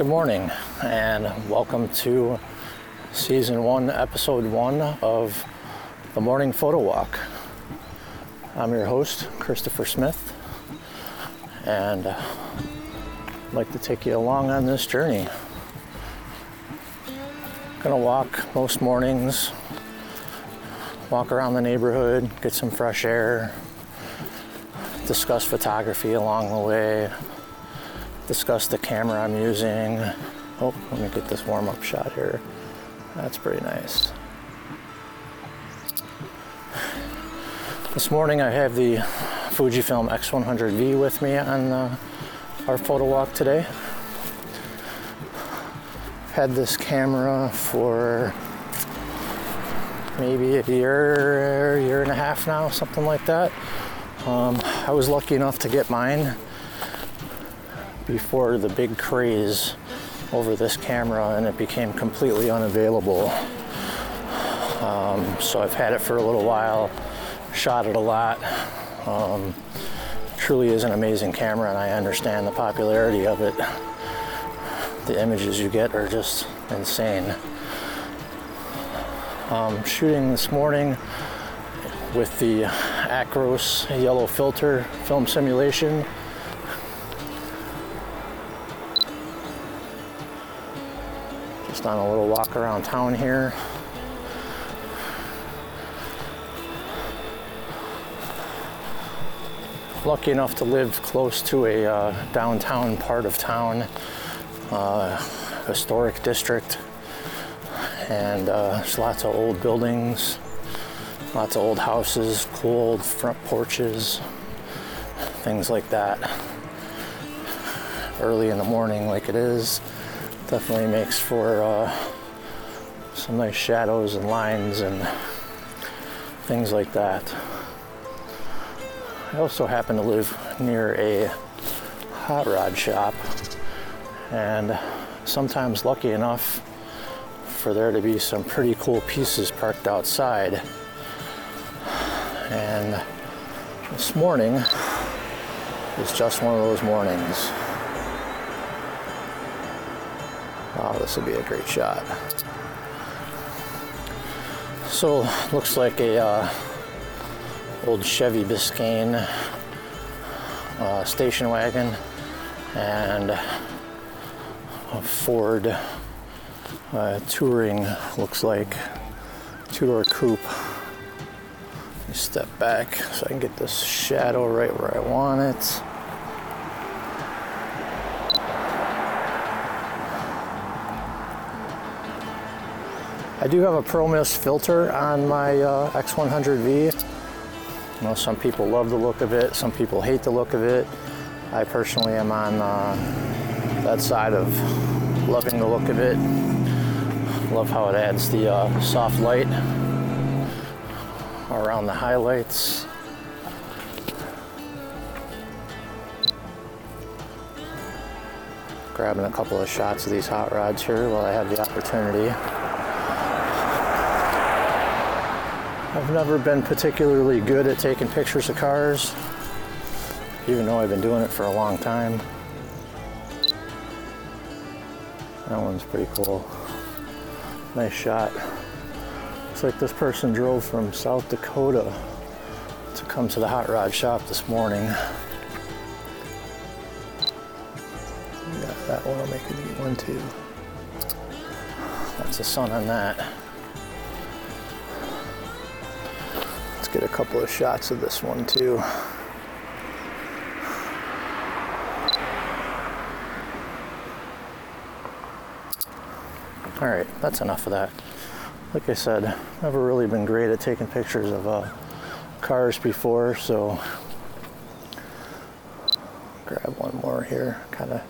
Good morning, and welcome to season one, episode one of the Morning Photo Walk. I'm your host, Christopher Smith, and I'd like to take you along on this journey. Gonna walk most mornings, walk around the neighborhood, get some fresh air, discuss photography along the way, discuss the camera I'm using. Oh, let me get this warm up shot here. That's pretty nice. This morning I have the Fujifilm X100V with me on uh, our photo walk today. Had this camera for maybe a year, year and a half now, something like that. Um, I was lucky enough to get mine before the big craze over this camera and it became completely unavailable. Um, so I've had it for a little while, shot it a lot. Um, truly is an amazing camera and I understand the popularity of it. The images you get are just insane. Um, shooting this morning with the Acros yellow filter film simulation Just on a little walk around town here. Lucky enough to live close to a uh, downtown part of town, uh, historic district, and uh, there's lots of old buildings, lots of old houses, cool old front porches, things like that. Early in the morning, like it is, definitely makes for uh, some nice shadows and lines and things like that. I also happen to live near a hot rod shop and sometimes lucky enough for there to be some pretty cool pieces parked outside. And this morning is just one of those mornings. Wow, this will be a great shot. So, looks like a uh, old Chevy Biscayne uh, station wagon and a Ford uh, Touring looks like two-door coupe. Let me step back so I can get this shadow right where I want it. I do have a Pro Mist filter on my uh, X100V. You know, some people love the look of it, some people hate the look of it. I personally am on uh, that side of loving the look of it. Love how it adds the uh, soft light around the highlights. Grabbing a couple of shots of these hot rods here while I have the opportunity. I've never been particularly good at taking pictures of cars, even though I've been doing it for a long time. That one's pretty cool. Nice shot. Looks like this person drove from South Dakota to come to the hot rod shop this morning. Yeah, that one will make a neat one too. That's the sun on that. Get a couple of shots of this one too. All right, that's enough of that. Like I said, never really been great at taking pictures of uh, cars before, so grab one more here. Kind of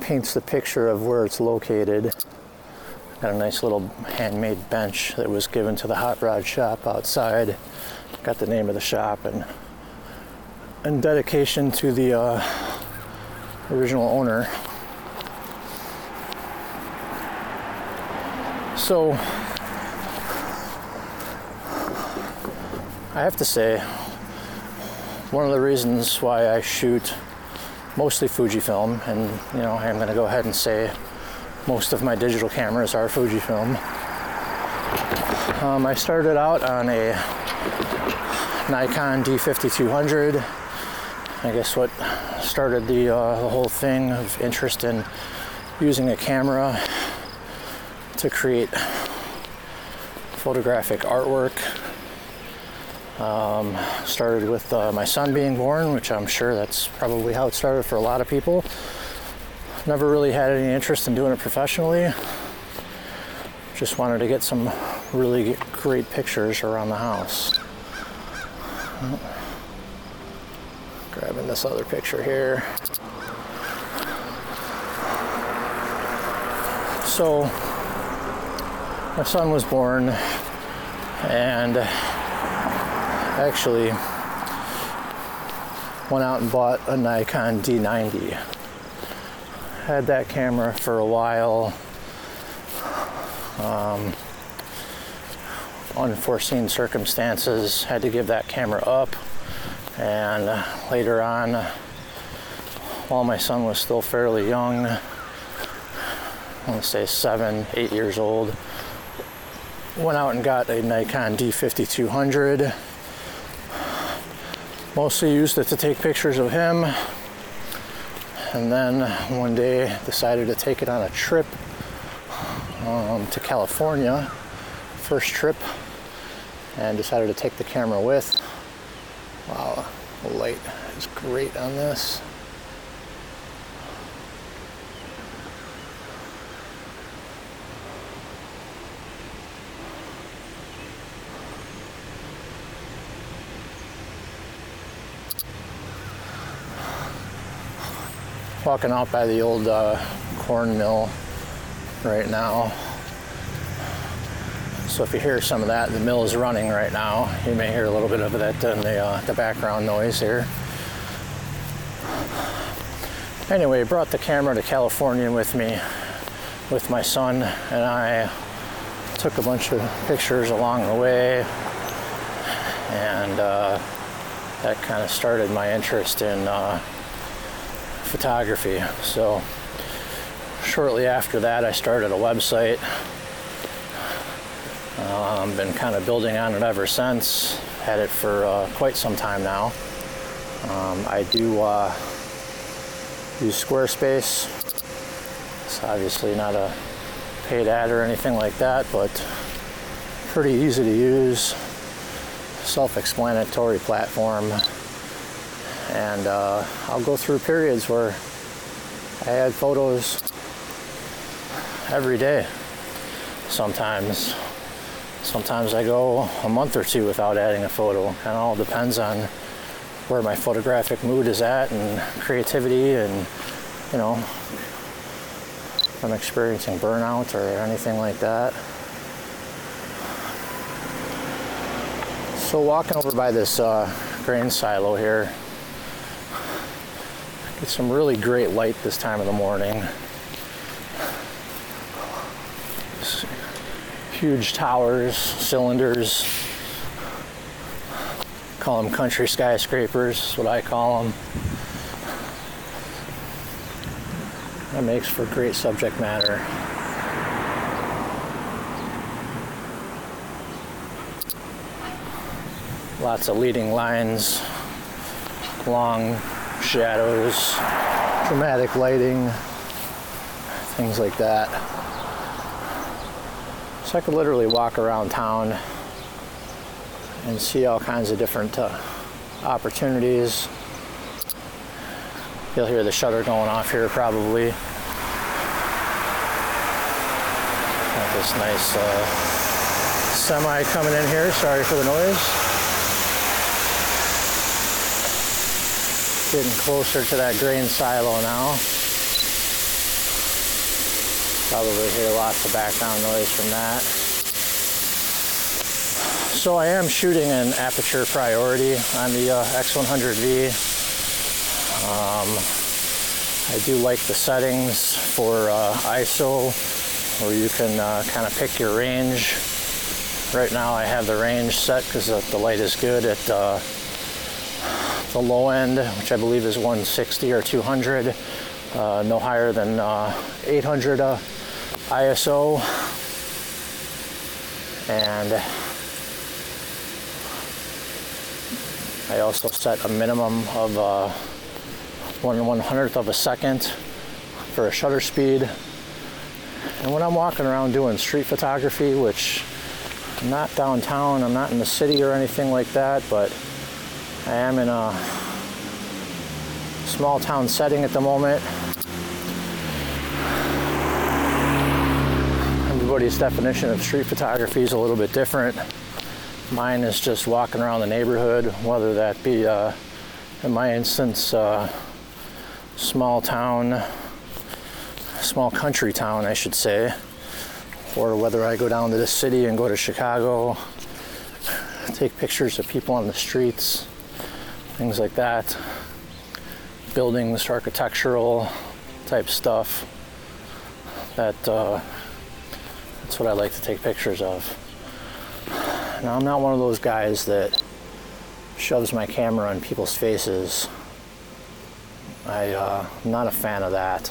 paints the picture of where it's located. Got a nice little handmade bench that was given to the hot rod shop outside. Got the name of the shop and in dedication to the uh, original owner. So I have to say, one of the reasons why I shoot mostly Fujifilm, and you know I'm going to go ahead and say most of my digital cameras are Fujifilm. Um, I started out on a Nikon D5200. I guess what started the, uh, the whole thing of interest in using a camera to create photographic artwork. Um, started with uh, my son being born, which I'm sure that's probably how it started for a lot of people. Never really had any interest in doing it professionally. Just wanted to get some really great pictures around the house. Grabbing this other picture here. So, my son was born, and actually went out and bought a Nikon D90 had that camera for a while. Um, unforeseen circumstances, had to give that camera up. And uh, later on, while my son was still fairly young, I want to say seven, eight years old, went out and got a Nikon D5200. Mostly used it to take pictures of him and then one day decided to take it on a trip um, to California, first trip, and decided to take the camera with. Wow, the light is great on this. Walking out by the old uh, corn mill right now. So if you hear some of that, the mill is running right now. You may hear a little bit of that in the, uh, the background noise here. Anyway, I brought the camera to California with me, with my son, and I took a bunch of pictures along the way, and uh, that kind of started my interest in uh, photography. So shortly after that, I started a website. I've um, been kind of building on it ever since. Had it for uh, quite some time now. Um, I do uh, use Squarespace. It's obviously not a paid ad or anything like that, but pretty easy to use, self-explanatory platform and uh, I'll go through periods where I add photos every day. Sometimes, sometimes I go a month or two without adding a photo. Of all depends on where my photographic mood is at and creativity, and you know, if I'm experiencing burnout or anything like that. So walking over by this uh, grain silo here, Get some really great light this time of the morning. Huge towers, cylinders. Call them country skyscrapers, is what I call them. That makes for great subject matter. Lots of leading lines, long shadows, dramatic lighting, things like that. So I could literally walk around town and see all kinds of different uh, opportunities. You'll hear the shutter going off here probably. Got this nice uh, semi coming in here. Sorry for the noise. Getting closer to that grain silo now. Probably hear lots of background noise from that. So I am shooting an aperture priority on the uh, X100V. Um, I do like the settings for uh, ISO where you can uh, kind of pick your range. Right now I have the range set because the light is good at uh, the low end, which I believe is 160 or 200, uh, no higher than uh, 800 uh, ISO. And I also set a minimum of uh, one one hundredth of a second for a shutter speed. And when I'm walking around doing street photography, which I'm not downtown, I'm not in the city or anything like that, but I am in a small town setting at the moment. Everybody's definition of street photography is a little bit different. Mine is just walking around the neighborhood, whether that be, uh, in my instance, uh, small town, small country town, I should say, or whether I go down to the city and go to Chicago, take pictures of people on the streets, things like that, buildings, architectural type stuff. That uh, that's what I like to take pictures of. Now I'm not one of those guys that shoves my camera in people's faces. I, uh, I'm not a fan of that.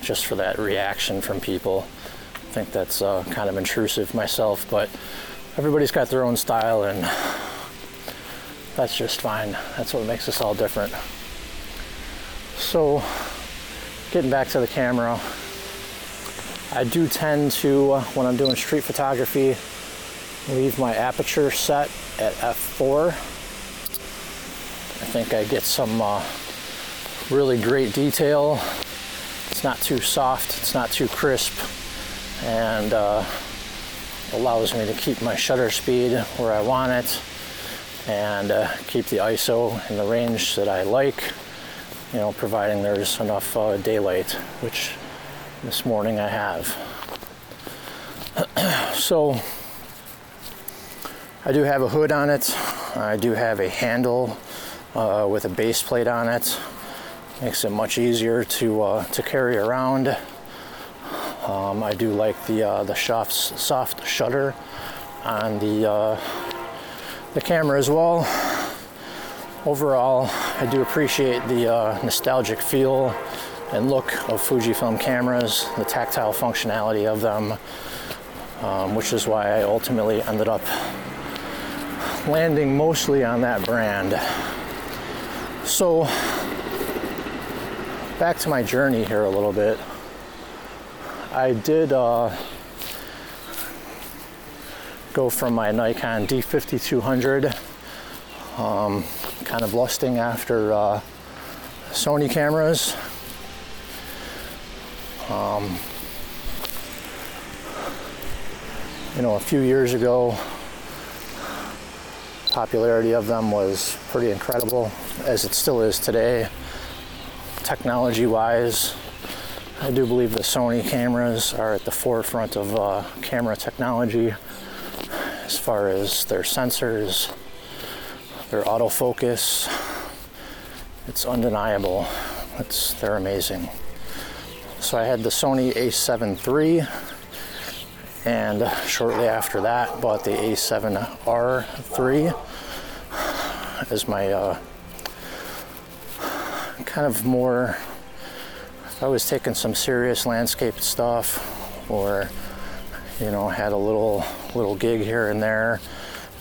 Just for that reaction from people. I think that's uh, kind of intrusive myself, but everybody's got their own style, and that's just fine. That's what makes us all different. So, getting back to the camera, I do tend to, uh, when I'm doing street photography, leave my aperture set at f4 I think I get some uh, really great detail. It's not too soft, it's not too crisp, and uh, allows me to keep my shutter speed where I want it and uh, keep the ISO in the range that I like, you know, providing there's enough uh, daylight, which this morning I have. so I do have a hood on it. I do have a handle uh, with a base plate on it. Makes it much easier to uh, to carry around. Um, I do like the uh, the soft soft shutter on the uh, the camera as well. Overall, I do appreciate the uh, nostalgic feel and look of Fujifilm cameras, the tactile functionality of them, um, which is why I ultimately ended up landing mostly on that brand. So, back to my journey here a little bit. I did uh, go from my Nikon D5200, um, kind of lusting after uh, Sony cameras. Um, you know, a few years ago, popularity of them was pretty incredible, as it still is today. Technology wise, I do believe the Sony cameras are at the forefront of uh, camera technology as far as their sensors, their autofocus. It's undeniable. It's, they're amazing. So I had the Sony a7 III and shortly after that bought the A7R3 as my uh, kind of more I was taking some serious landscape stuff or you know had a little little gig here and there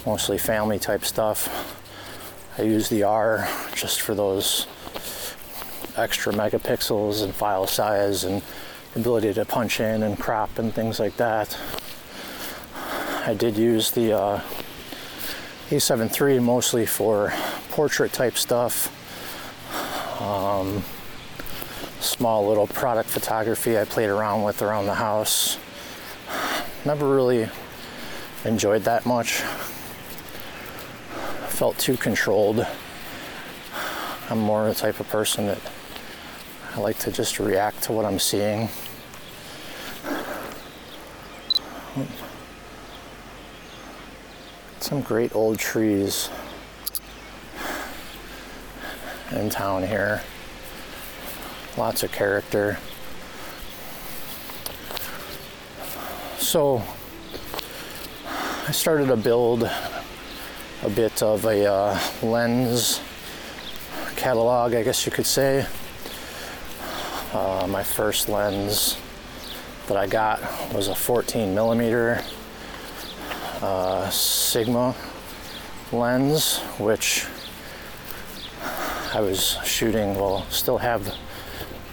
mostly family type stuff I use the R just for those extra megapixels and file size and ability to punch in and crop and things like that. I did use the uh, A7 III mostly for portrait type stuff, um, small little product photography I played around with around the house. Never really enjoyed that much. Felt too controlled. I'm more the type of person that I like to just react to what I'm seeing. Some great old trees in town here. Lots of character. So I started to build a bit of a uh, lens catalog, I guess you could say. Uh, my first lens that I got was a 14 millimeter uh, Sigma lens, which I was shooting, well, still have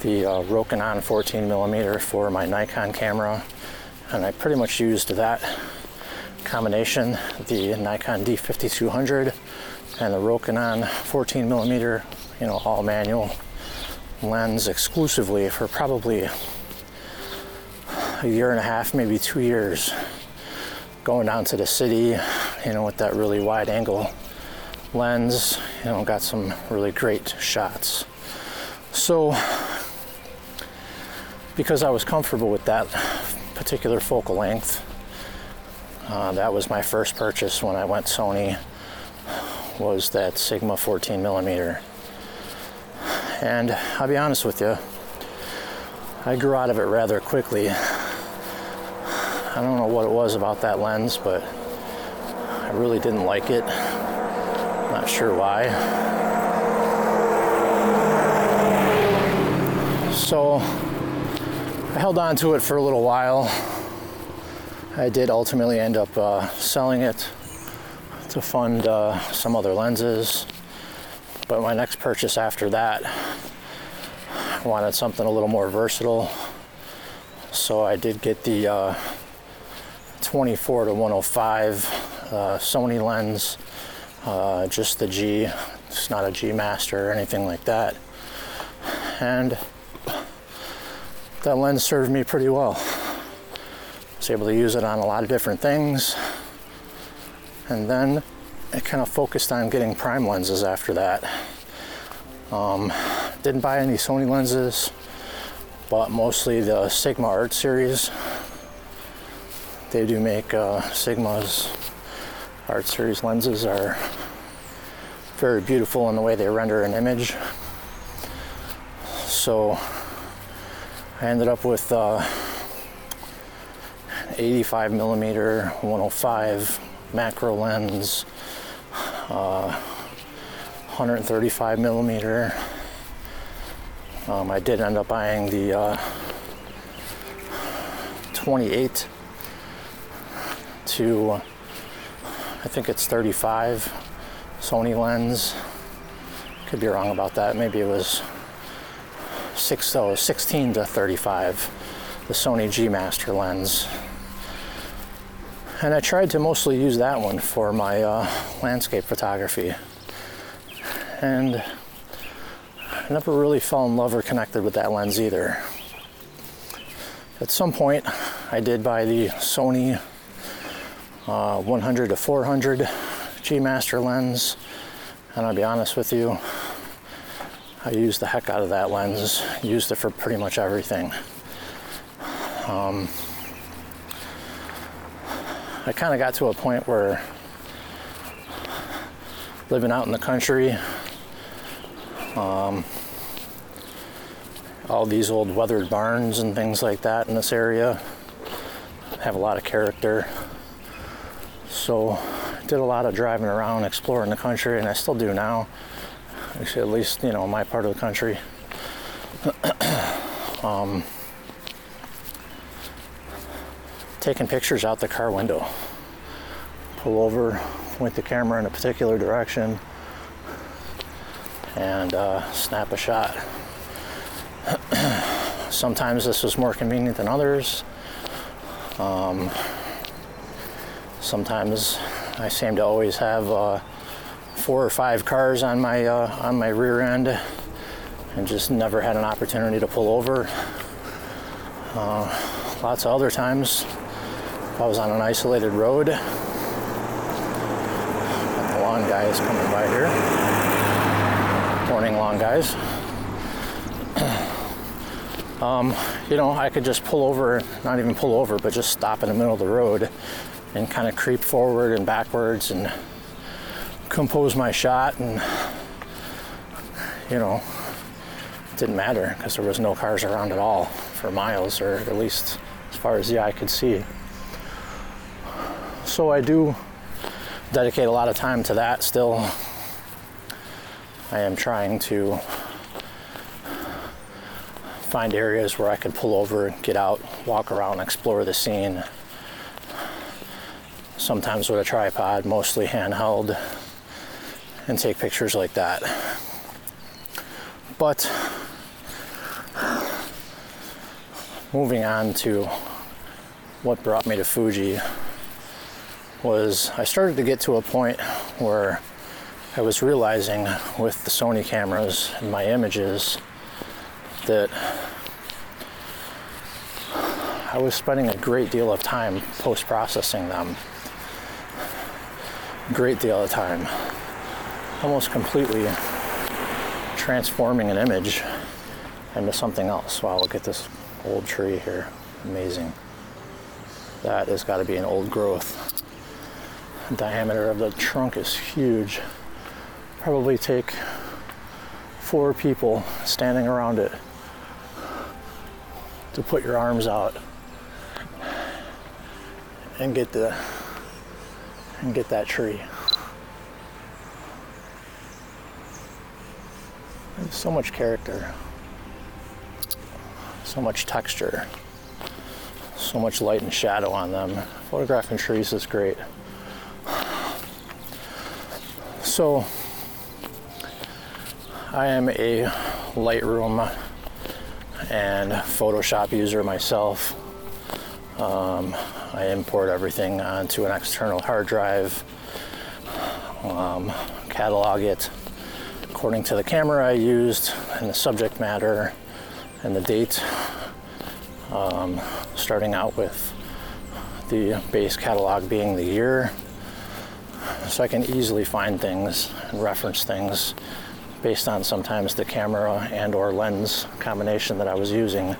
the uh, Rokinon 14 millimeter for my Nikon camera, and I pretty much used that combination, the Nikon D5200 and the Rokinon 14 millimeter, you know, all manual lens exclusively for probably a year and a half, maybe two years, going down to the city, you know, with that really wide angle lens, you know, got some really great shots. So, because I was comfortable with that particular focal length, uh, that was my first purchase when I went Sony was that Sigma 14 millimeter. And I'll be honest with you, I grew out of it rather quickly. I don't know what it was about that lens, but I really didn't like it. Not sure why. So held on to it for a little while. I did ultimately end up uh, selling it to fund uh, some other lenses. But my next purchase after that, I wanted something a little more versatile. So I did get the uh, 24 to 105 uh, Sony lens, uh, just the G. It's not a G Master or anything like that. And that lens served me pretty well. I was able to use it on a lot of different things. And then I kind of focused on getting prime lenses after that. Um, didn't buy any Sony lenses, bought mostly the Sigma Art series. They do make uh, Sigma's Art series lenses are very beautiful in the way they render an image. So I ended up with uh, 85 millimeter 105 macro lens, uh, 135 millimeter. Um, I did end up buying the uh, 28 to I think it's 35 Sony lens. Could be wrong about that. Maybe it was six, so 16 to 35, the Sony G Master lens. And I tried to mostly use that one for my uh, landscape photography. And I never really fell in love or connected with that lens either. At some point, I did buy the Sony uh, 100 to 400 G Master lens, and I'll be honest with you, I used the heck out of that lens. Used it for pretty much everything. Um, I kind of got to a point where living out in the country, um, all these old weathered barns and things like that in this area have a lot of character. So, did a lot of driving around, exploring the country, and I still do now. Actually, at least you know my part of the country. um, taking pictures out the car window. Pull over, point the camera in a particular direction, and uh, snap a shot. Sometimes this was more convenient than others. Um, sometimes I seem to always have uh, four or five cars on my uh, on my rear end, and just never had an opportunity to pull over. Uh, lots of other times if I was on an isolated road. The guys coming by here. Morning, lawn guys. um, you know, I could just pull over, not even pull over, but just stop in the middle of the road and kind of creep forward and backwards and compose my shot and you know it didn't matter because there was no cars around at all for miles or at least as far as the eye could see so I do dedicate a lot of time to that still. I am trying to find areas where I can pull over, get out, walk around, explore the scene. Sometimes with a tripod, mostly handheld, and take pictures like that. But moving on to what brought me to Fuji was I started to get to a point where I was realizing with the Sony cameras and my images that I was spending a great deal of time post processing them. Great deal of time. Almost completely transforming an image into something else. Wow, look at this old tree here. Amazing. That has got to be an old growth. The diameter of the trunk is huge. Probably take four people standing around it to put your arms out and get the and get that tree. So much character, so much texture, so much light and shadow on them. Photographing trees is great. So, I am a Lightroom and Photoshop user myself. Um, I import everything onto an external hard drive, um, catalog it according to the camera I used and the subject matter and the date. Um, starting out with the base catalog being the year, so I can easily find things and reference things based on sometimes the camera and or lens combination that I was using.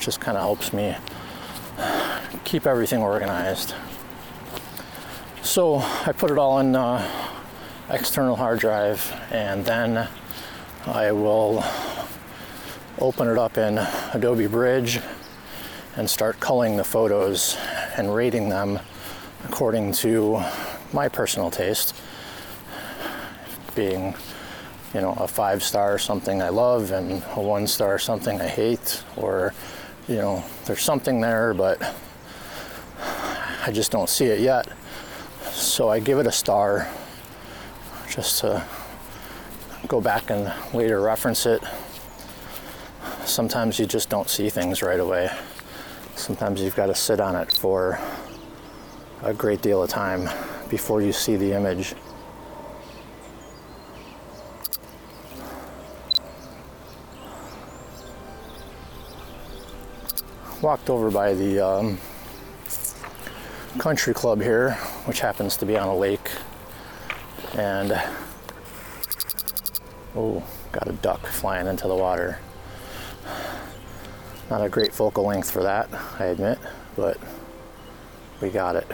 Just kind of helps me keep everything organized. So I put it all in uh, external hard drive and then I will open it up in Adobe Bridge and start culling the photos and rating them according to my personal taste being you know a five star something i love and a one star something i hate or you know there's something there but i just don't see it yet. So i give it a star just to go back and later reference it. Sometimes you just don't see things right away. Sometimes you've got to sit on it for a great deal of time before you see the image. Walked over by the um, country club here, which happens to be on a lake, and oh, got a duck flying into the water. Not a great focal length for that, I admit, but we got it.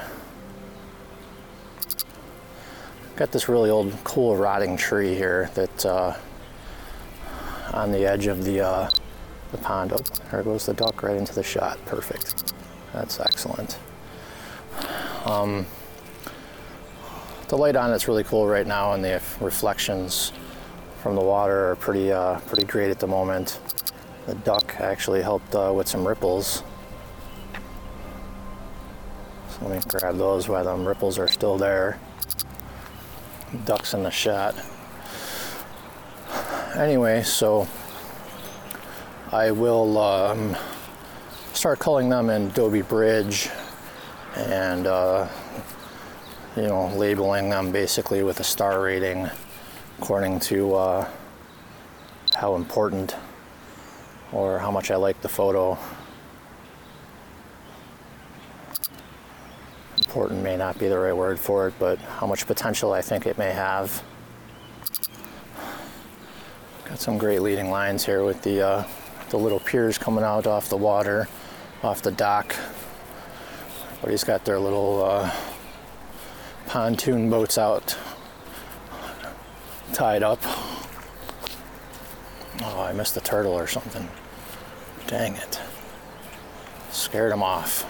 Got this really old, cool, rotting tree here that uh, on the edge of the uh, the pond. Oh, there goes the duck right into the shot. Perfect. That's excellent. Um, the light on it's really cool right now, and the reflections from the water are pretty uh, pretty great at the moment. The duck actually helped uh, with some ripples. So let me grab those while the ripples are still there. Ducks in the shot. Anyway, so I will um, start culling them in Adobe Bridge and uh, you know labeling them basically with a star rating according to uh, how important or how much I like the photo. Important may not be the right word for it, but how much potential I think it may have. Got some great leading lines here with the uh, the little piers coming out off the water, off the dock. Everybody's got their little uh, pontoon boats out, tied up. Oh, I missed the turtle or something. Dang it. Scared him off.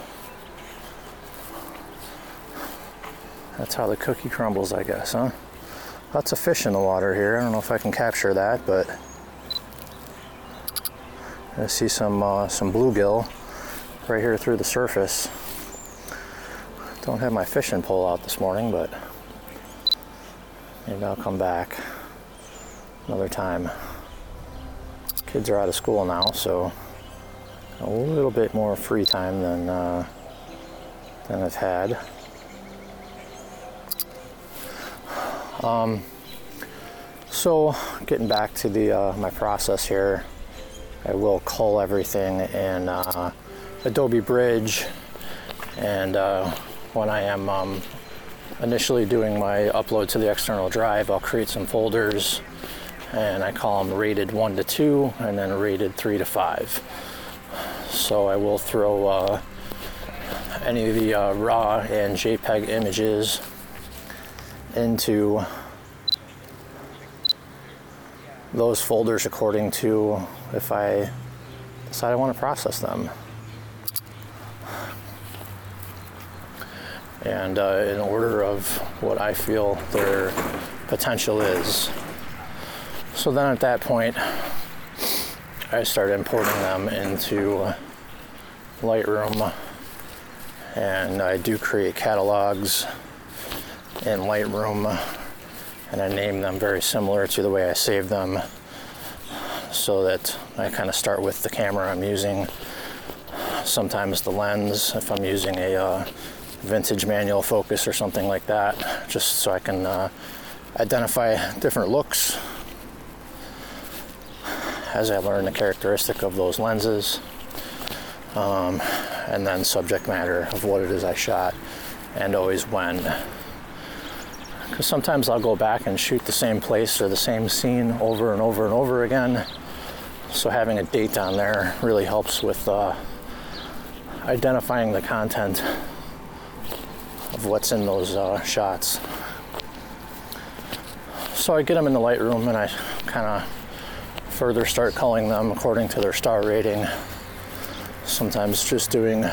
That's how the cookie crumbles, I guess, huh? Lots of fish in the water here. I don't know if I can capture that, but I see some uh, some bluegill right here through the surface. Don't have my fishing pole out this morning, but maybe I'll come back another time. Kids are out of school now, so a little bit more free time than uh, than I've had. Um, so getting back to the uh, my process here, I will cull everything in uh, Adobe Bridge, and uh, when I am um, initially doing my upload to the external drive, I'll create some folders, and I call them rated one to two, and then rated three to five. So I will throw uh, any of the uh, raw and JPEG images into those folders according to if I decide I want to process them. And uh, in order of what I feel their potential is. So then at that point, I start importing them into Lightroom. And I do create catalogs in Lightroom. And I name them very similar to the way I save them. So that I kind of start with the camera I'm using, sometimes the lens if I'm using a uh, vintage manual focus or something like that, just so I can uh, identify different looks as I learn the characteristic of those lenses. Um, and then subject matter of what it is I shot and always when. Because sometimes I'll go back and shoot the same place or the same scene over and over and over again. So having a date on there really helps with uh, identifying the content of what's in those uh, shots. So I get them in the Lightroom and I kind of further start culling them according to their star rating sometimes just doing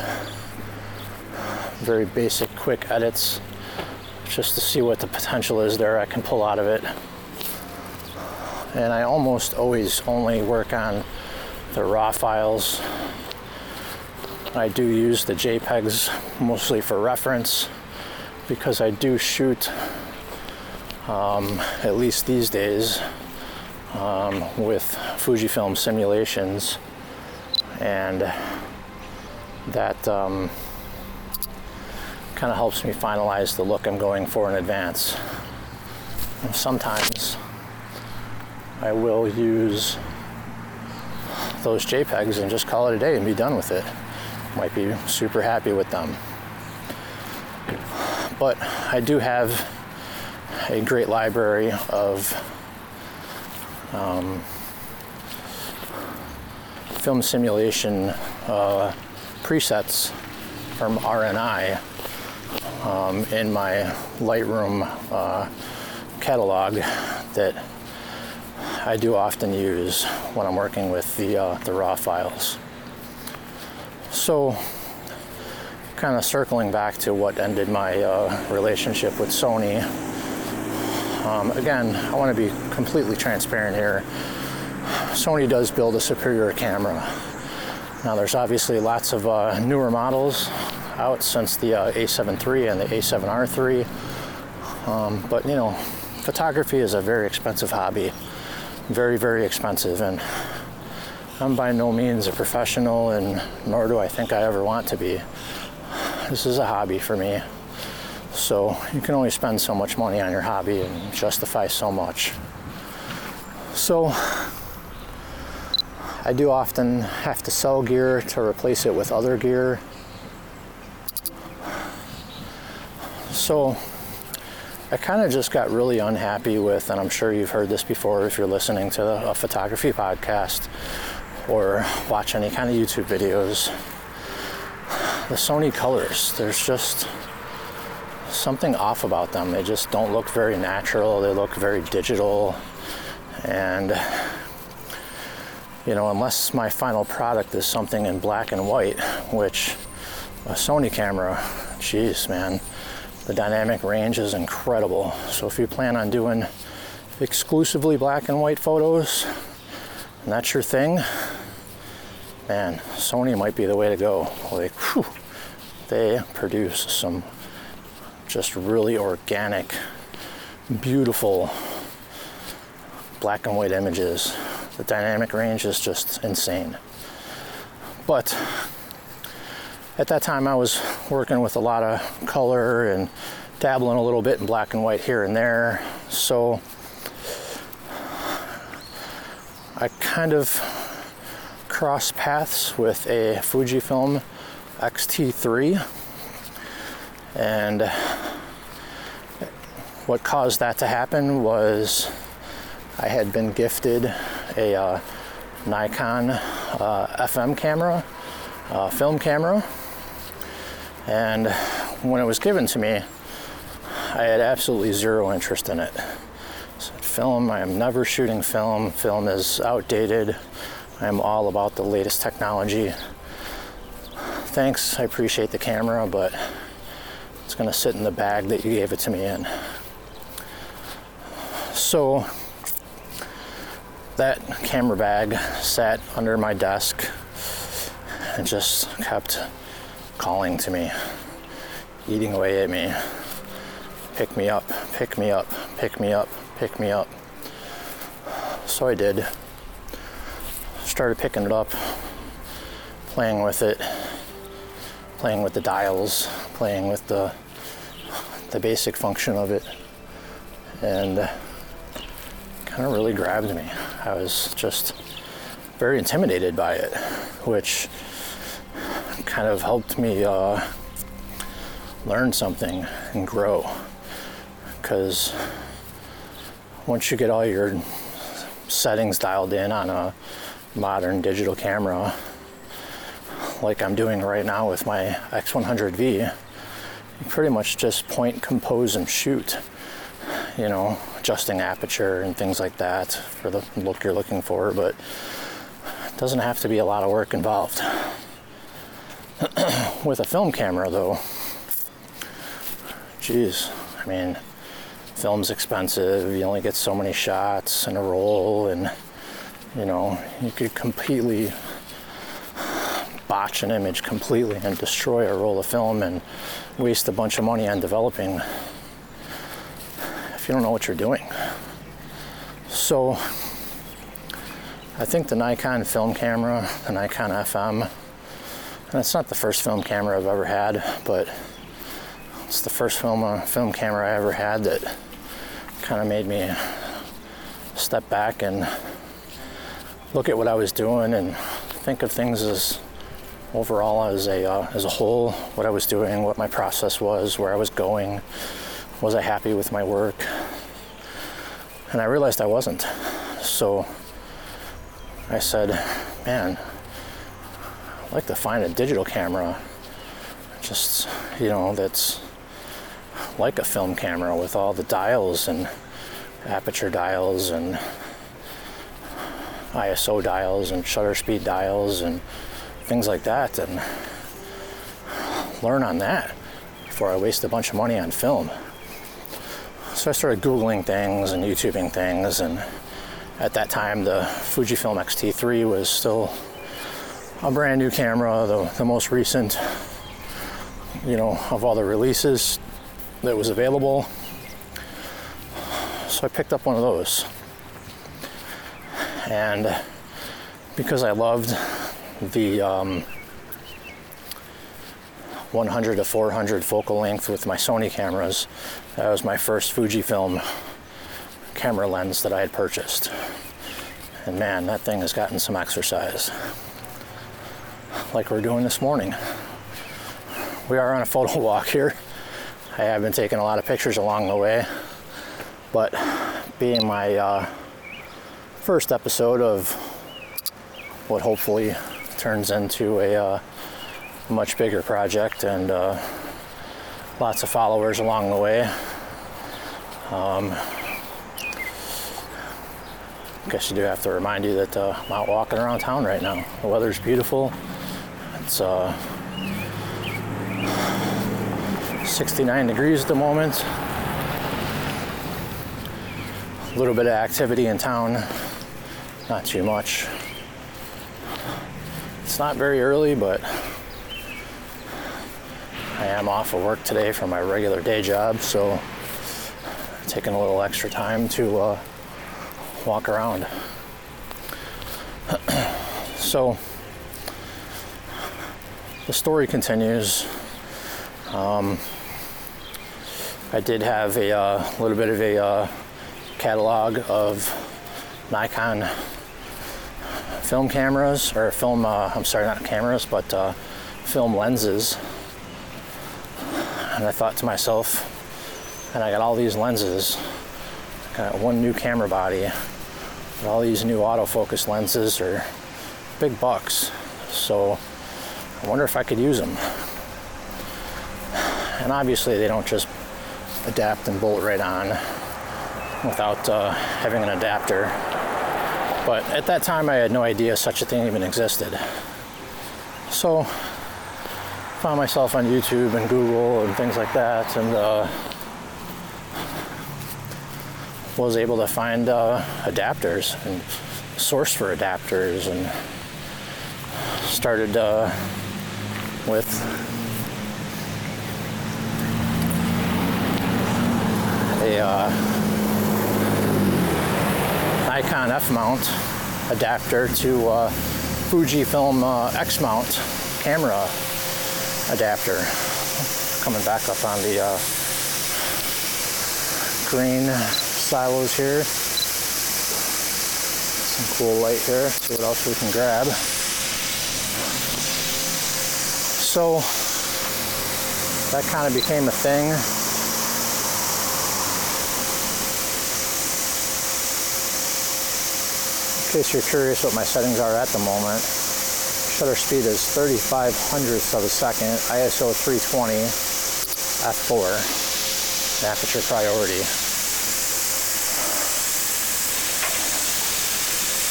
very basic, quick edits just to see what the potential is there I can pull out of it. And I almost always only work on the raw files. I do use the JPEGs mostly for reference because I do shoot, um, at least these days, um, with Fujifilm simulations and that um, kind of helps me finalize the look I'm going for in advance. And sometimes I will use those JPEGs and just call it a day and be done with it. Might be super happy with them. But I do have a great library of um, film simulation uh, presets from RNI um, in my Lightroom uh, catalog that I do often use when I'm working with the, uh, the raw files. So, kind of circling back to what ended my uh, relationship with Sony. Um, again, I want to be completely transparent here. Sony does build a superior camera. Now, there's obviously lots of uh, newer models out since the uh, A7 III and the A7R III. Um, but you know, photography is a very expensive hobby, very, very expensive, and I'm by no means a professional, and nor do I think I ever want to be. This is a hobby for me. So you can only spend so much money on your hobby and justify so much. So I do often have to sell gear to replace it with other gear. So I kind of just got really unhappy with, and I'm sure you've heard this before if you're listening to a photography podcast or watch any kind of YouTube videos. The Sony colors, there's just something off about them. They just don't look very natural, they look very digital. And you know, unless my final product is something in black and white, which a Sony camera, geez, man, the dynamic range is incredible. So if you plan on doing exclusively black and white photos, and that's your thing, man, Sony might be the way to go. Like, whew, they produce some just really organic, beautiful black and white images. The dynamic range is just insane. But at that time, I was working with a lot of color and dabbling a little bit in black and white here and there. So I kind of crossed paths with a Fujifilm X-T3 and what caused that to happen was I had been gifted a uh, Nikon uh, FM camera, uh, film camera, and when it was given to me, I had absolutely zero interest in it. So film, I am never shooting film. Film is outdated. I am all about the latest technology. Thanks, I appreciate the camera, but it's gonna sit in the bag that you gave it to me in. So that camera bag sat under my desk and just kept calling to me, eating away at me. Pick me up, pick me up, pick me up, pick me up. So I did. Started picking it up, playing with it, playing with the dials, playing with the the basic function of it, and kind of really grabbed me. I was just very intimidated by it, which kind of helped me uh, learn something and grow. Because once you get all your settings dialed in on a modern digital camera, like I'm doing right now with my X100V, you pretty much just point, compose, and shoot. You know, adjusting aperture and things like that for the look you're looking for, but it doesn't have to be a lot of work involved. With a film camera, though, geez, I mean, film's expensive. You only get so many shots in a roll, and you know, you could completely botch an image completely and destroy a roll of film and waste a bunch of money on developing if you don't know what you're doing. So, I think the Nikon film camera, the Nikon FM, and it's not the first film camera I've ever had, but it's the first film uh, film camera I ever had that kind of made me step back and look at what I was doing and think of things as overall as a uh, as a whole, what I was doing, what my process was, where I was going, was I happy with my work? And I realized I wasn't. So I said, man, I'd like to find a digital camera, just, you know, that's like a film camera with all the dials and aperture dials and ISO dials and shutter speed dials and things like that and learn on that before I waste a bunch of money on film. So I started Googling things and YouTubing things, and at that time, the Fujifilm X-T3 was still a brand new camera, the, the most recent, you know, of all the releases that was available. So I picked up one of those. And because I loved the um, 100 to 400 focal length with my Sony cameras. That was my first Fujifilm camera lens that I had purchased. And man, that thing has gotten some exercise. Like we're doing this morning. We are on a photo walk here. I have been taking a lot of pictures along the way, but being my uh, first episode of what hopefully turns into a uh, much bigger project and uh, lots of followers along the way. Um, I guess you do have to remind you that uh, I'm out walking around town right now. The weather's beautiful. It's uh, 69 degrees at the moment. A little bit of activity in town, not too much. It's not very early, but I am off of work today for my regular day job, so taking a little extra time to uh, walk around. so the story continues. Um, I did have a uh, little bit of a uh, catalog of Nikon film cameras, or film, uh, I'm sorry, not cameras, but uh, film lenses. And I thought to myself, and I got all these lenses, got one new camera body, all these new autofocus lenses are big bucks. So I wonder if I could use them. And obviously, they don't just adapt and bolt right on without uh, having an adapter. But at that time, I had no idea such a thing even existed. So, found myself on YouTube and Google and things like that, and uh, was able to find uh, adapters and source for adapters and started uh, with a uh, Nikon F mount adapter to uh, Fujifilm uh, X mount camera adapter. Coming back up on the uh, green silos here. Some cool light here. See what else we can grab. So that kind of became a thing. Case you're curious what my settings are at the moment, shutter speed is 35 hundredths of a second, ISO 320, f4, aperture priority.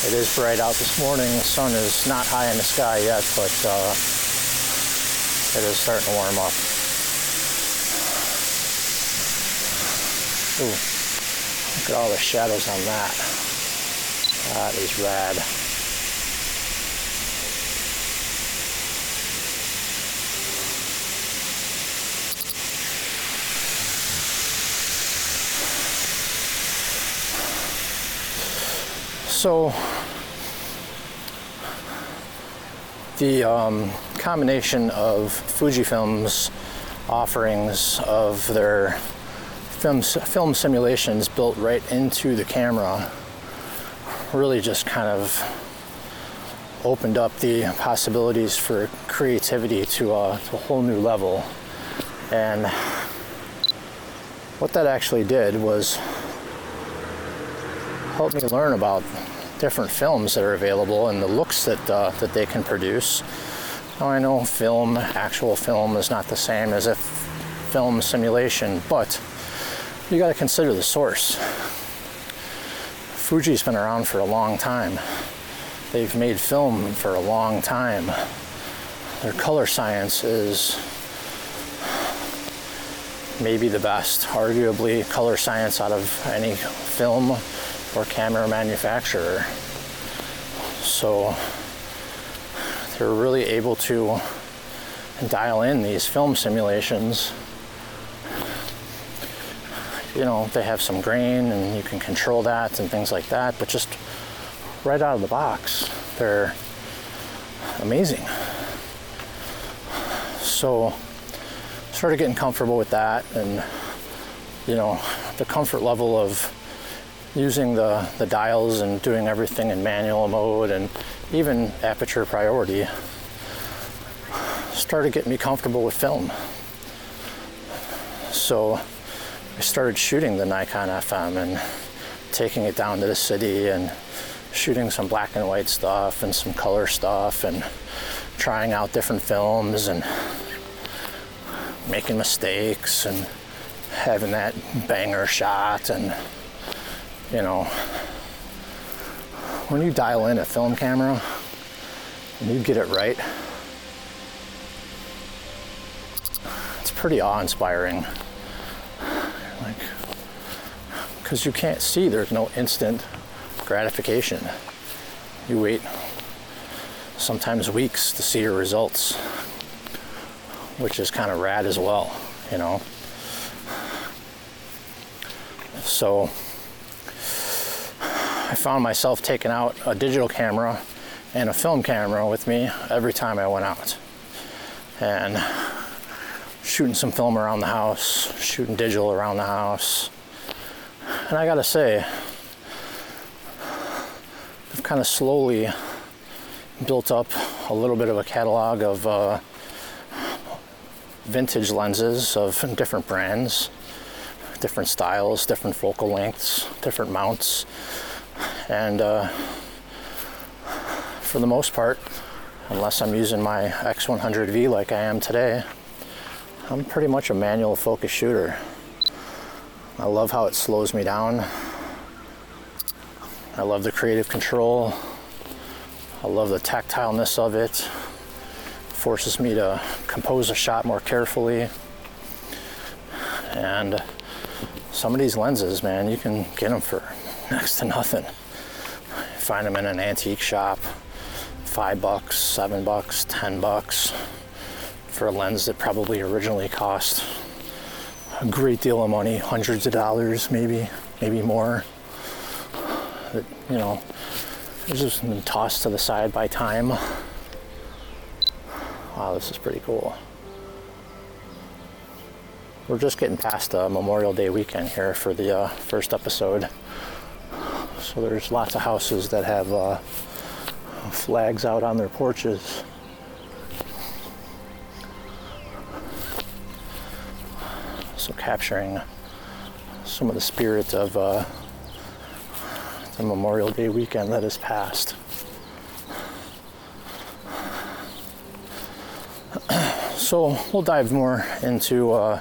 It is bright out this morning. The sun is not high in the sky yet, but uh, it is starting to warm up. Ooh, look at all the shadows on that. That is rad. So the um, combination of Fujifilm's offerings of their film, film simulations built right into the camera really just kind of opened up the possibilities for creativity to a, to a whole new level. And what that actually did was help me learn about different films that are available and the looks that uh, that they can produce. Now I know film, actual film, is not the same as a film simulation, but you got to consider the source. Fuji's been around for a long time. They've made film for a long time. Their color science is maybe the best, arguably, color science out of any film or camera manufacturer. So they're really able to dial in these film simulations you know, they have some grain and you can control that and things like that, but just right out of the box, they're amazing. So, started getting comfortable with that and, you know, the comfort level of using the, the dials and doing everything in manual mode and even aperture priority started getting me comfortable with film. So, I started shooting the Nikon FM and taking it down to the city and shooting some black and white stuff and some color stuff and trying out different films and making mistakes and having that banger shot and you know when you dial in a film camera and you get it right it's pretty awe-inspiring. Like, because you can't see, there's no instant gratification. You wait sometimes weeks to see your results, which is kind of rad as well, you know. So I found myself taking out a digital camera and a film camera with me every time I went out. And shooting some film around the house, shooting digital around the house. And I gotta say, I've kind of slowly built up a little bit of a catalog of uh, vintage lenses of different brands, different styles, different focal lengths, different mounts. And uh, for the most part, unless I'm using my X100V like I am today, I'm pretty much a manual focus shooter. I love how it slows me down. I love the creative control. I love the tactileness of it. Forces me to compose a shot more carefully. And some of these lenses, man, you can get them for next to nothing. Find them in an antique shop, five bucks, seven bucks, ten bucks for a lens that probably originally cost a great deal of money, hundreds of dollars, maybe, maybe more. That, you know, it's just been tossed to the side by time. Wow, this is pretty cool. We're just getting past uh, Memorial Day weekend here for the uh, first episode. So there's lots of houses that have uh, flags out on their porches. So capturing some of the spirit of uh, the Memorial Day weekend that has passed. So we'll dive more into uh,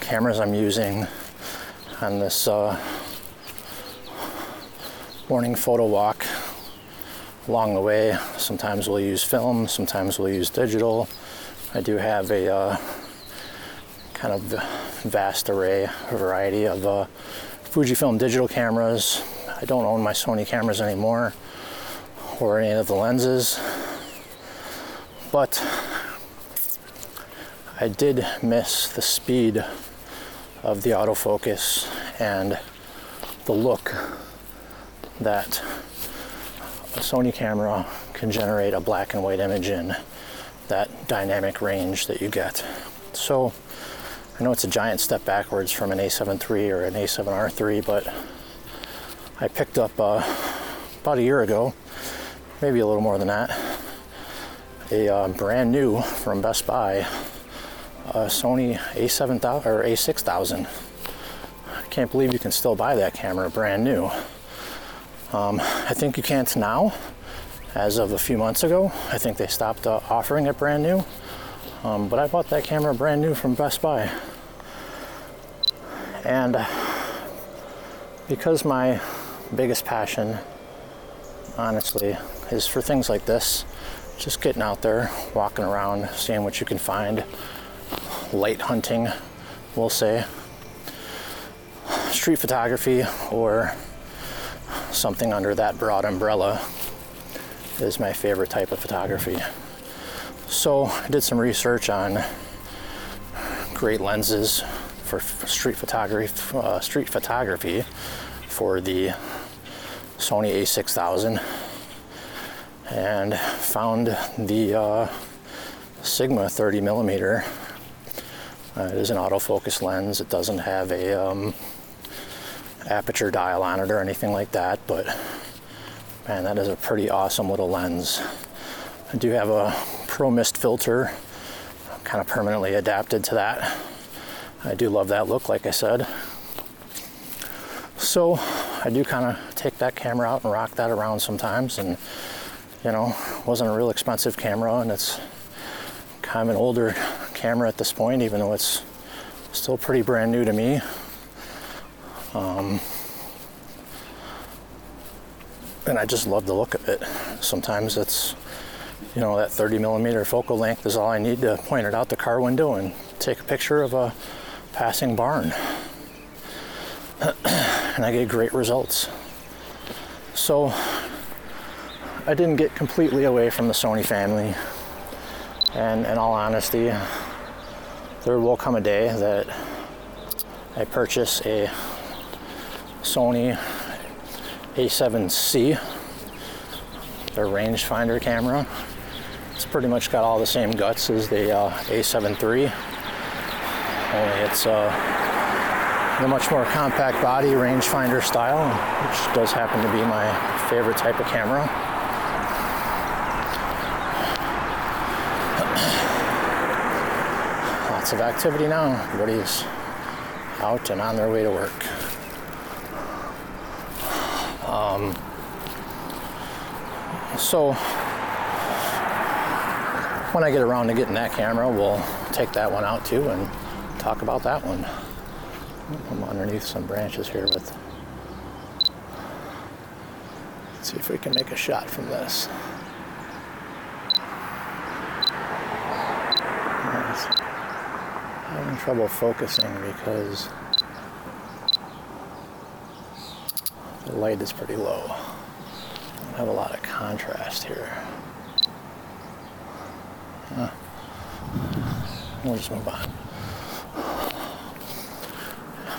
cameras I'm using on this uh, morning photo walk along the way. Sometimes we'll use film, sometimes we'll use digital. I do have a uh, kind of vast array, variety of uh, Fujifilm digital cameras. I don't own my Sony cameras anymore or any of the lenses, but I did miss the speed of the autofocus and the look that a Sony camera can generate a black and white image in that dynamic range that you get. So I know it's a giant step backwards from an A7 III or an A7R3, but I picked up uh, about a year ago, maybe a little more than that, a uh, brand new from Best Buy a Sony A7000 or A6000. I can't believe you can still buy that camera brand new. Um, I think you can't now, as of a few months ago. I think they stopped uh, offering it brand new. Um, but I bought that camera brand new from Best Buy. And because my biggest passion, honestly, is for things like this, just getting out there, walking around, seeing what you can find, light hunting, we'll say, street photography, or something under that broad umbrella is my favorite type of photography. So I did some research on great lenses for street photography, uh, street photography for the Sony A6000, and found the uh, Sigma 30 millimeter. Uh, it is an autofocus lens. It doesn't have a um, aperture dial on it or anything like that, but man, that is a pretty awesome little lens. I do have a Pro Mist filter, kind of permanently adapted to that. I do love that look, like I said. So I do kind of take that camera out and rock that around sometimes, and you know, wasn't a real expensive camera, and it's kind of an older camera at this point, even though it's still pretty brand new to me. Um, and I just love the look of it. Sometimes it's, you know, that 30 millimeter focal length is all I need to point it out the car window and take a picture of a passing barn. and I get great results. So I didn't get completely away from the Sony family. And in all honesty, there will come a day that I purchase a Sony A7C, their rangefinder camera. It's pretty much got all the same guts as the uh, A7 III, only it's uh, a much more compact body rangefinder style, which does happen to be my favorite type of camera. Lots of activity now. Everybody's out and on their way to work. Um, so when I get around to getting that camera, we'll take that one out too and talk about that one. I'm underneath some branches here, but let's see if we can make a shot from this. I'm having trouble focusing because the light is pretty low. Don't have a lot of contrast here. We'll just move on.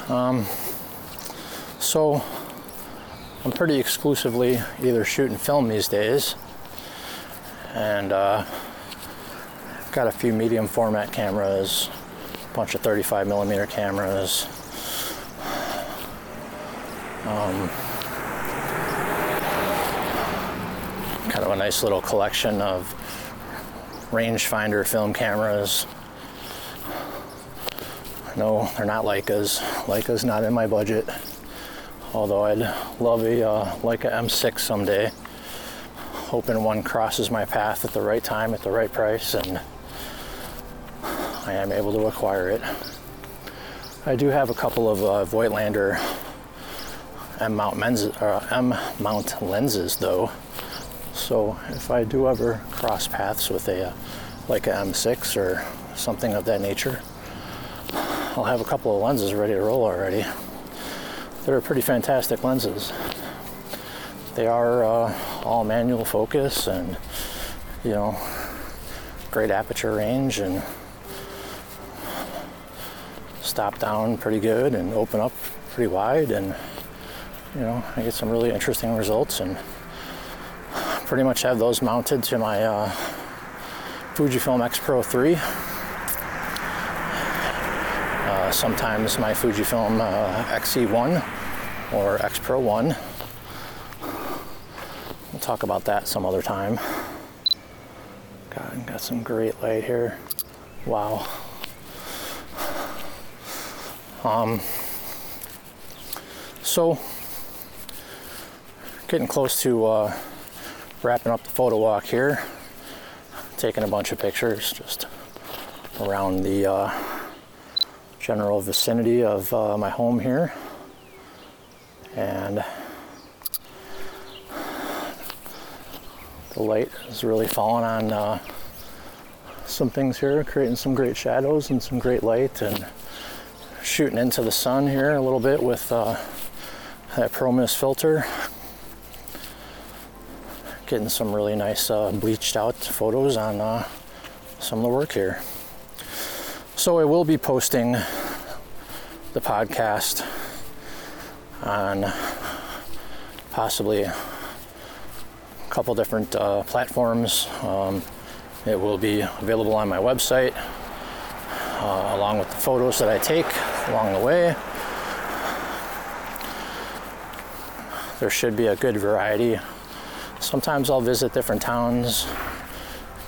Um, so I'm pretty exclusively either shoot and film these days, and uh, got a few medium format cameras, a bunch of 35 millimeter cameras. Um, kind of a nice little collection of rangefinder film cameras. No, they're not Leicas. Leica's not in my budget. Although I'd love a uh, Leica M6 someday. Hoping one crosses my path at the right time, at the right price, and I am able to acquire it. I do have a couple of uh, Voigtlander M mount, uh, M mount lenses though. So if I do ever cross paths with a uh, Leica M6 or something of that nature, I'll have a couple of lenses ready to roll already. They're pretty fantastic lenses. They are uh, all manual focus and you know great aperture range and stop down pretty good and open up pretty wide and you know I get some really interesting results and pretty much have those mounted to my uh, Fujifilm X Pro 3. Uh, sometimes my Fujifilm uh, XE1 or X Pro 1. We'll talk about that some other time. God, got some great light here. Wow. Um, so, getting close to uh, wrapping up the photo walk here, taking a bunch of pictures just around the uh, general vicinity of uh, my home here. And the light is really falling on uh, some things here, creating some great shadows and some great light, and shooting into the sun here a little bit with uh, that Pro Mist filter getting some really nice uh, bleached out photos on uh, some of the work here. So I will be posting the podcast on possibly a couple different uh, platforms. Um, it will be available on my website uh, along with the photos that I take along the way. There should be a good variety sometimes I'll visit different towns,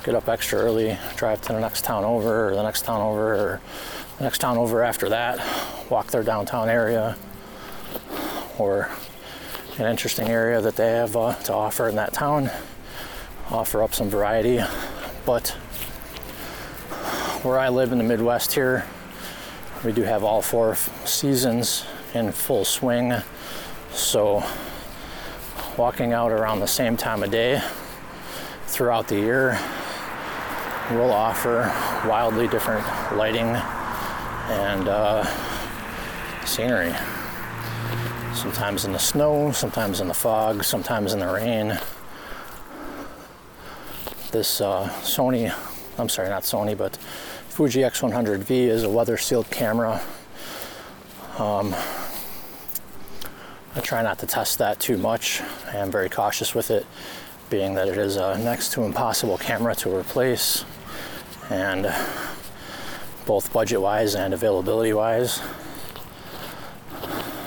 get up extra early, drive to the next town over, or the next town over, or the next town over after that, walk their downtown area, or an interesting area that they have uh, to offer in that town, offer up some variety. But where I live in the Midwest here, we do have all four seasons in full swing. So walking out around the same time of day throughout the year will offer wildly different lighting and uh, scenery. Sometimes in the snow, sometimes in the fog, sometimes in the rain. This uh, Sony, I'm sorry, not Sony, but Fuji X100V is a weather sealed camera. Um, I try not to test that too much. I am very cautious with it, being that it is a next to impossible camera to replace, and uh, both budget wise and availability wise.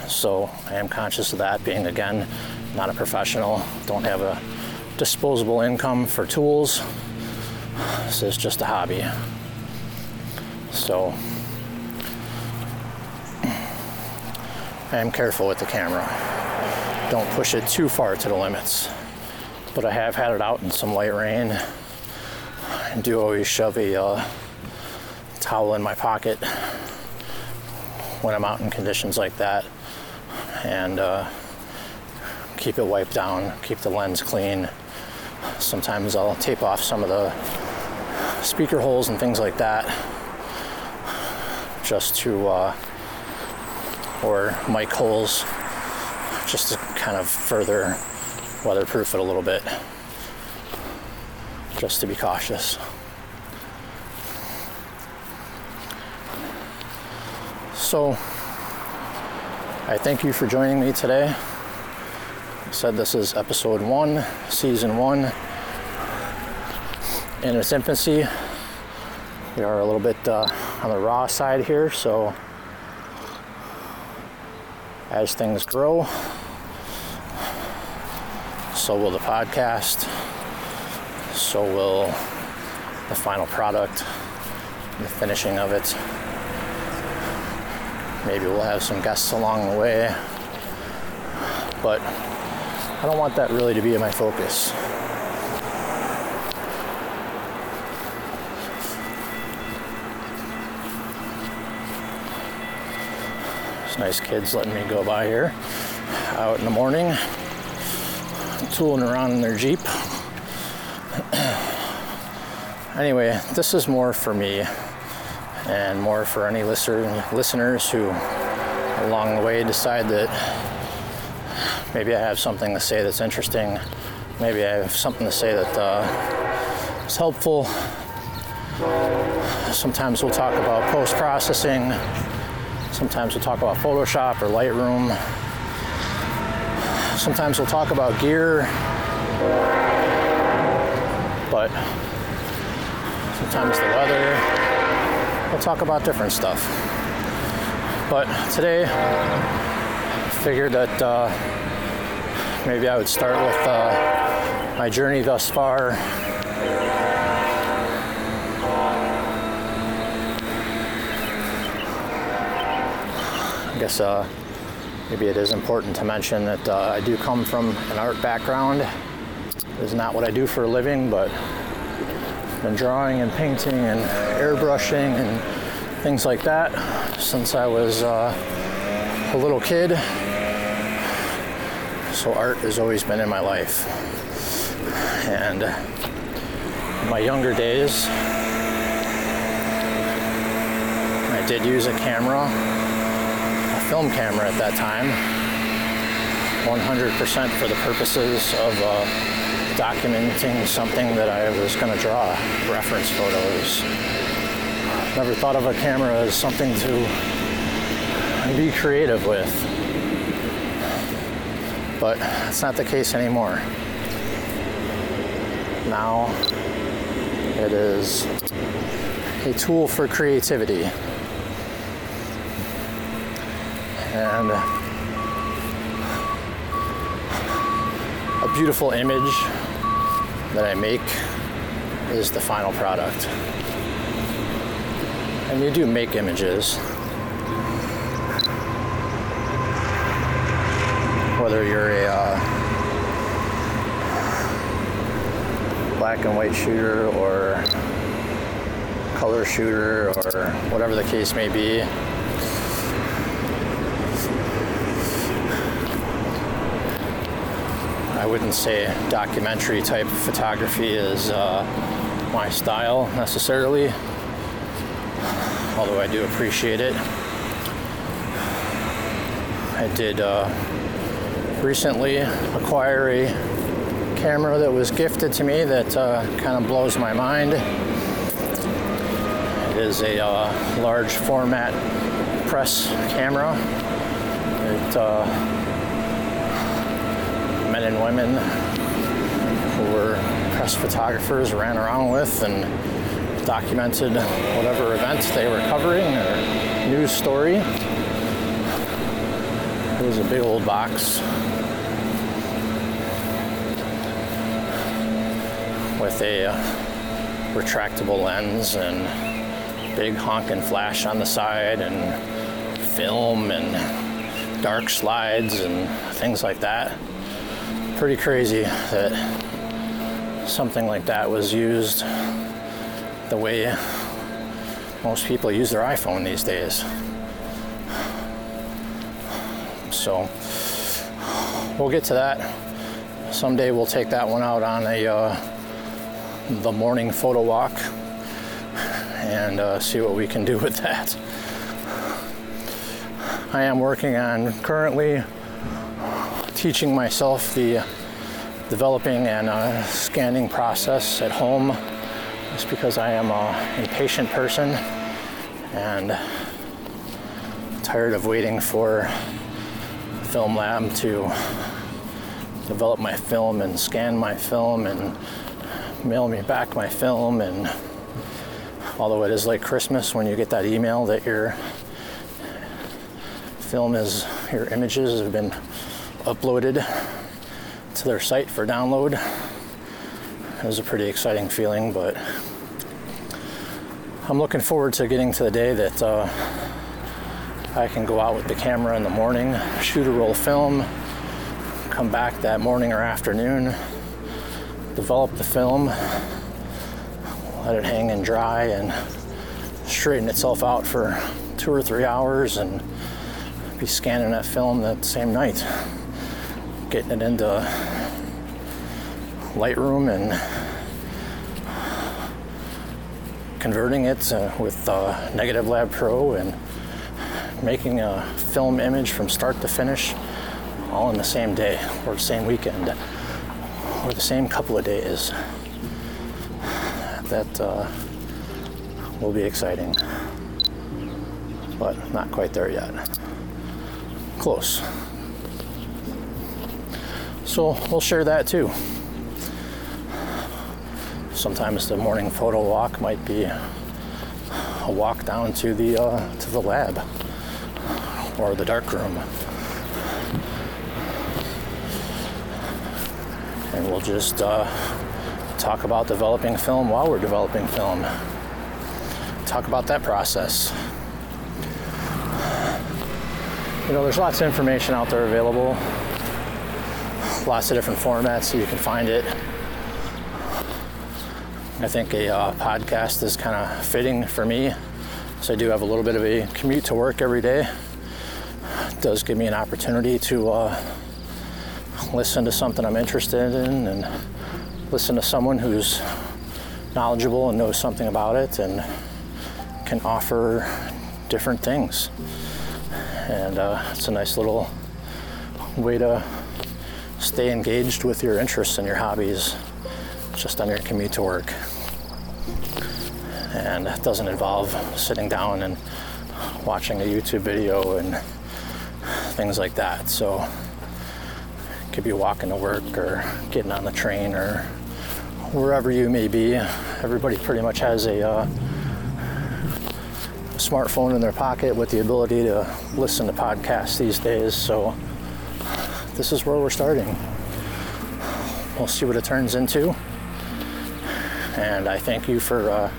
So I am conscious of that, being again not a professional, don't have a disposable income for tools. This is just a hobby. So I am careful with the camera. Don't push it too far to the limits. But I have had it out in some light rain. I do always shove a uh, towel in my pocket when I'm out in conditions like that and uh, keep it wiped down, keep the lens clean. Sometimes I'll tape off some of the speaker holes and things like that just to uh, or mic holes just to kind of further weatherproof it a little bit, just to be cautious. So, I thank you for joining me today. I said this is episode one, season one. In its infancy, we are a little bit uh, on the raw side here, so as things grow, so will the podcast, so will the final product, the finishing of it. Maybe we'll have some guests along the way, but I don't want that really to be my focus. Nice kids letting me go by here out in the morning, tooling around in their Jeep. anyway, this is more for me and more for any listener, listeners who along the way decide that maybe I have something to say that's interesting. Maybe I have something to say that uh, is helpful. Sometimes we'll talk about post processing Sometimes we'll talk about Photoshop or Lightroom. Sometimes we'll talk about gear. But sometimes the weather. We'll talk about different stuff. But today, I figured that uh, maybe I would start with uh, my journey thus far guess uh, maybe it is important to mention that uh, I do come from an art background. It is not what I do for a living, but I've been drawing and painting and airbrushing and things like that since I was uh, a little kid. So art has always been in my life. And in my younger days, I did use a camera film camera at that time, 100% for the purposes of uh, documenting something that I was going to draw, reference photos. Never thought of a camera as something to be creative with. But that's not the case anymore. Now it is a tool for creativity and a beautiful image that I make is the final product. And you do make images. Whether you're a uh, black and white shooter or color shooter or whatever the case may be, I wouldn't say documentary type photography is uh, my style necessarily. although I do appreciate it. I did uh, recently acquire a camera that was gifted to me that uh, kind of blows my mind. It is a uh, large format press camera. It, uh, men and women who were press photographers ran around with and documented whatever events they were covering or news story. It was a big old box with a uh, retractable lens and big honking flash on the side and film and dark slides and things like that. Pretty crazy that something like that was used the way most people use their iPhone these days. So we'll get to that. Someday we'll take that one out on a uh, the morning photo walk and uh, see what we can do with that. I am working on currently teaching myself the developing and uh, scanning process at home just because I am a impatient person and tired of waiting for film lab to develop my film and scan my film and mail me back my film and although it is like Christmas when you get that email that your film is your images have been uploaded to their site for download. It was a pretty exciting feeling, but I'm looking forward to getting to the day that uh, I can go out with the camera in the morning, shoot a roll film, come back that morning or afternoon, develop the film, let it hang and dry, and straighten itself out for two or three hours, and be scanning that film that same night, getting it into Lightroom and converting it with uh, Negative Lab Pro and making a film image from start to finish all in the same day or the same weekend or the same couple of days. That uh, will be exciting, but not quite there yet. Close. So we'll share that too. Sometimes the morning photo walk might be a walk down to the uh, to the lab or the dark room and we'll just uh, talk about developing film while we're developing film. Talk about that process. You know, there's lots of information out there available, lots of different formats so you can find it. I think a uh, podcast is kind of fitting for me. So I do have a little bit of a commute to work every day. It does give me an opportunity to uh, listen to something I'm interested in and listen to someone who's knowledgeable and knows something about it and can offer different things. And uh, it's a nice little way to stay engaged with your interests and your hobbies just on your commute to work. And it doesn't involve sitting down and watching a YouTube video and things like that. So it could be walking to work or getting on the train or wherever you may be. Everybody pretty much has a, uh, smartphone in their pocket with the ability to listen to podcasts these days. So this is where we're starting. We'll see what it turns into. And I thank you for uh,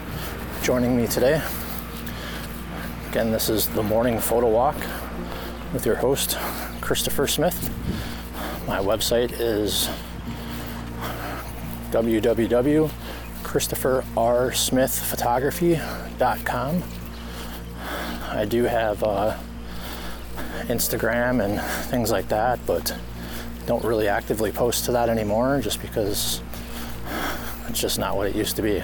joining me today. Again, this is the morning photo walk with your host, Christopher Smith. My website is www.christopherrsmithphotography.com. I do have uh, Instagram and things like that, but don't really actively post to that anymore just because it's just not what it used to be.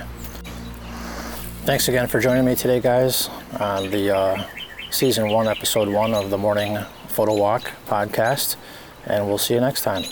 Thanks again for joining me today, guys, on the uh, season one, episode one of the Morning Photo Walk podcast, and we'll see you next time.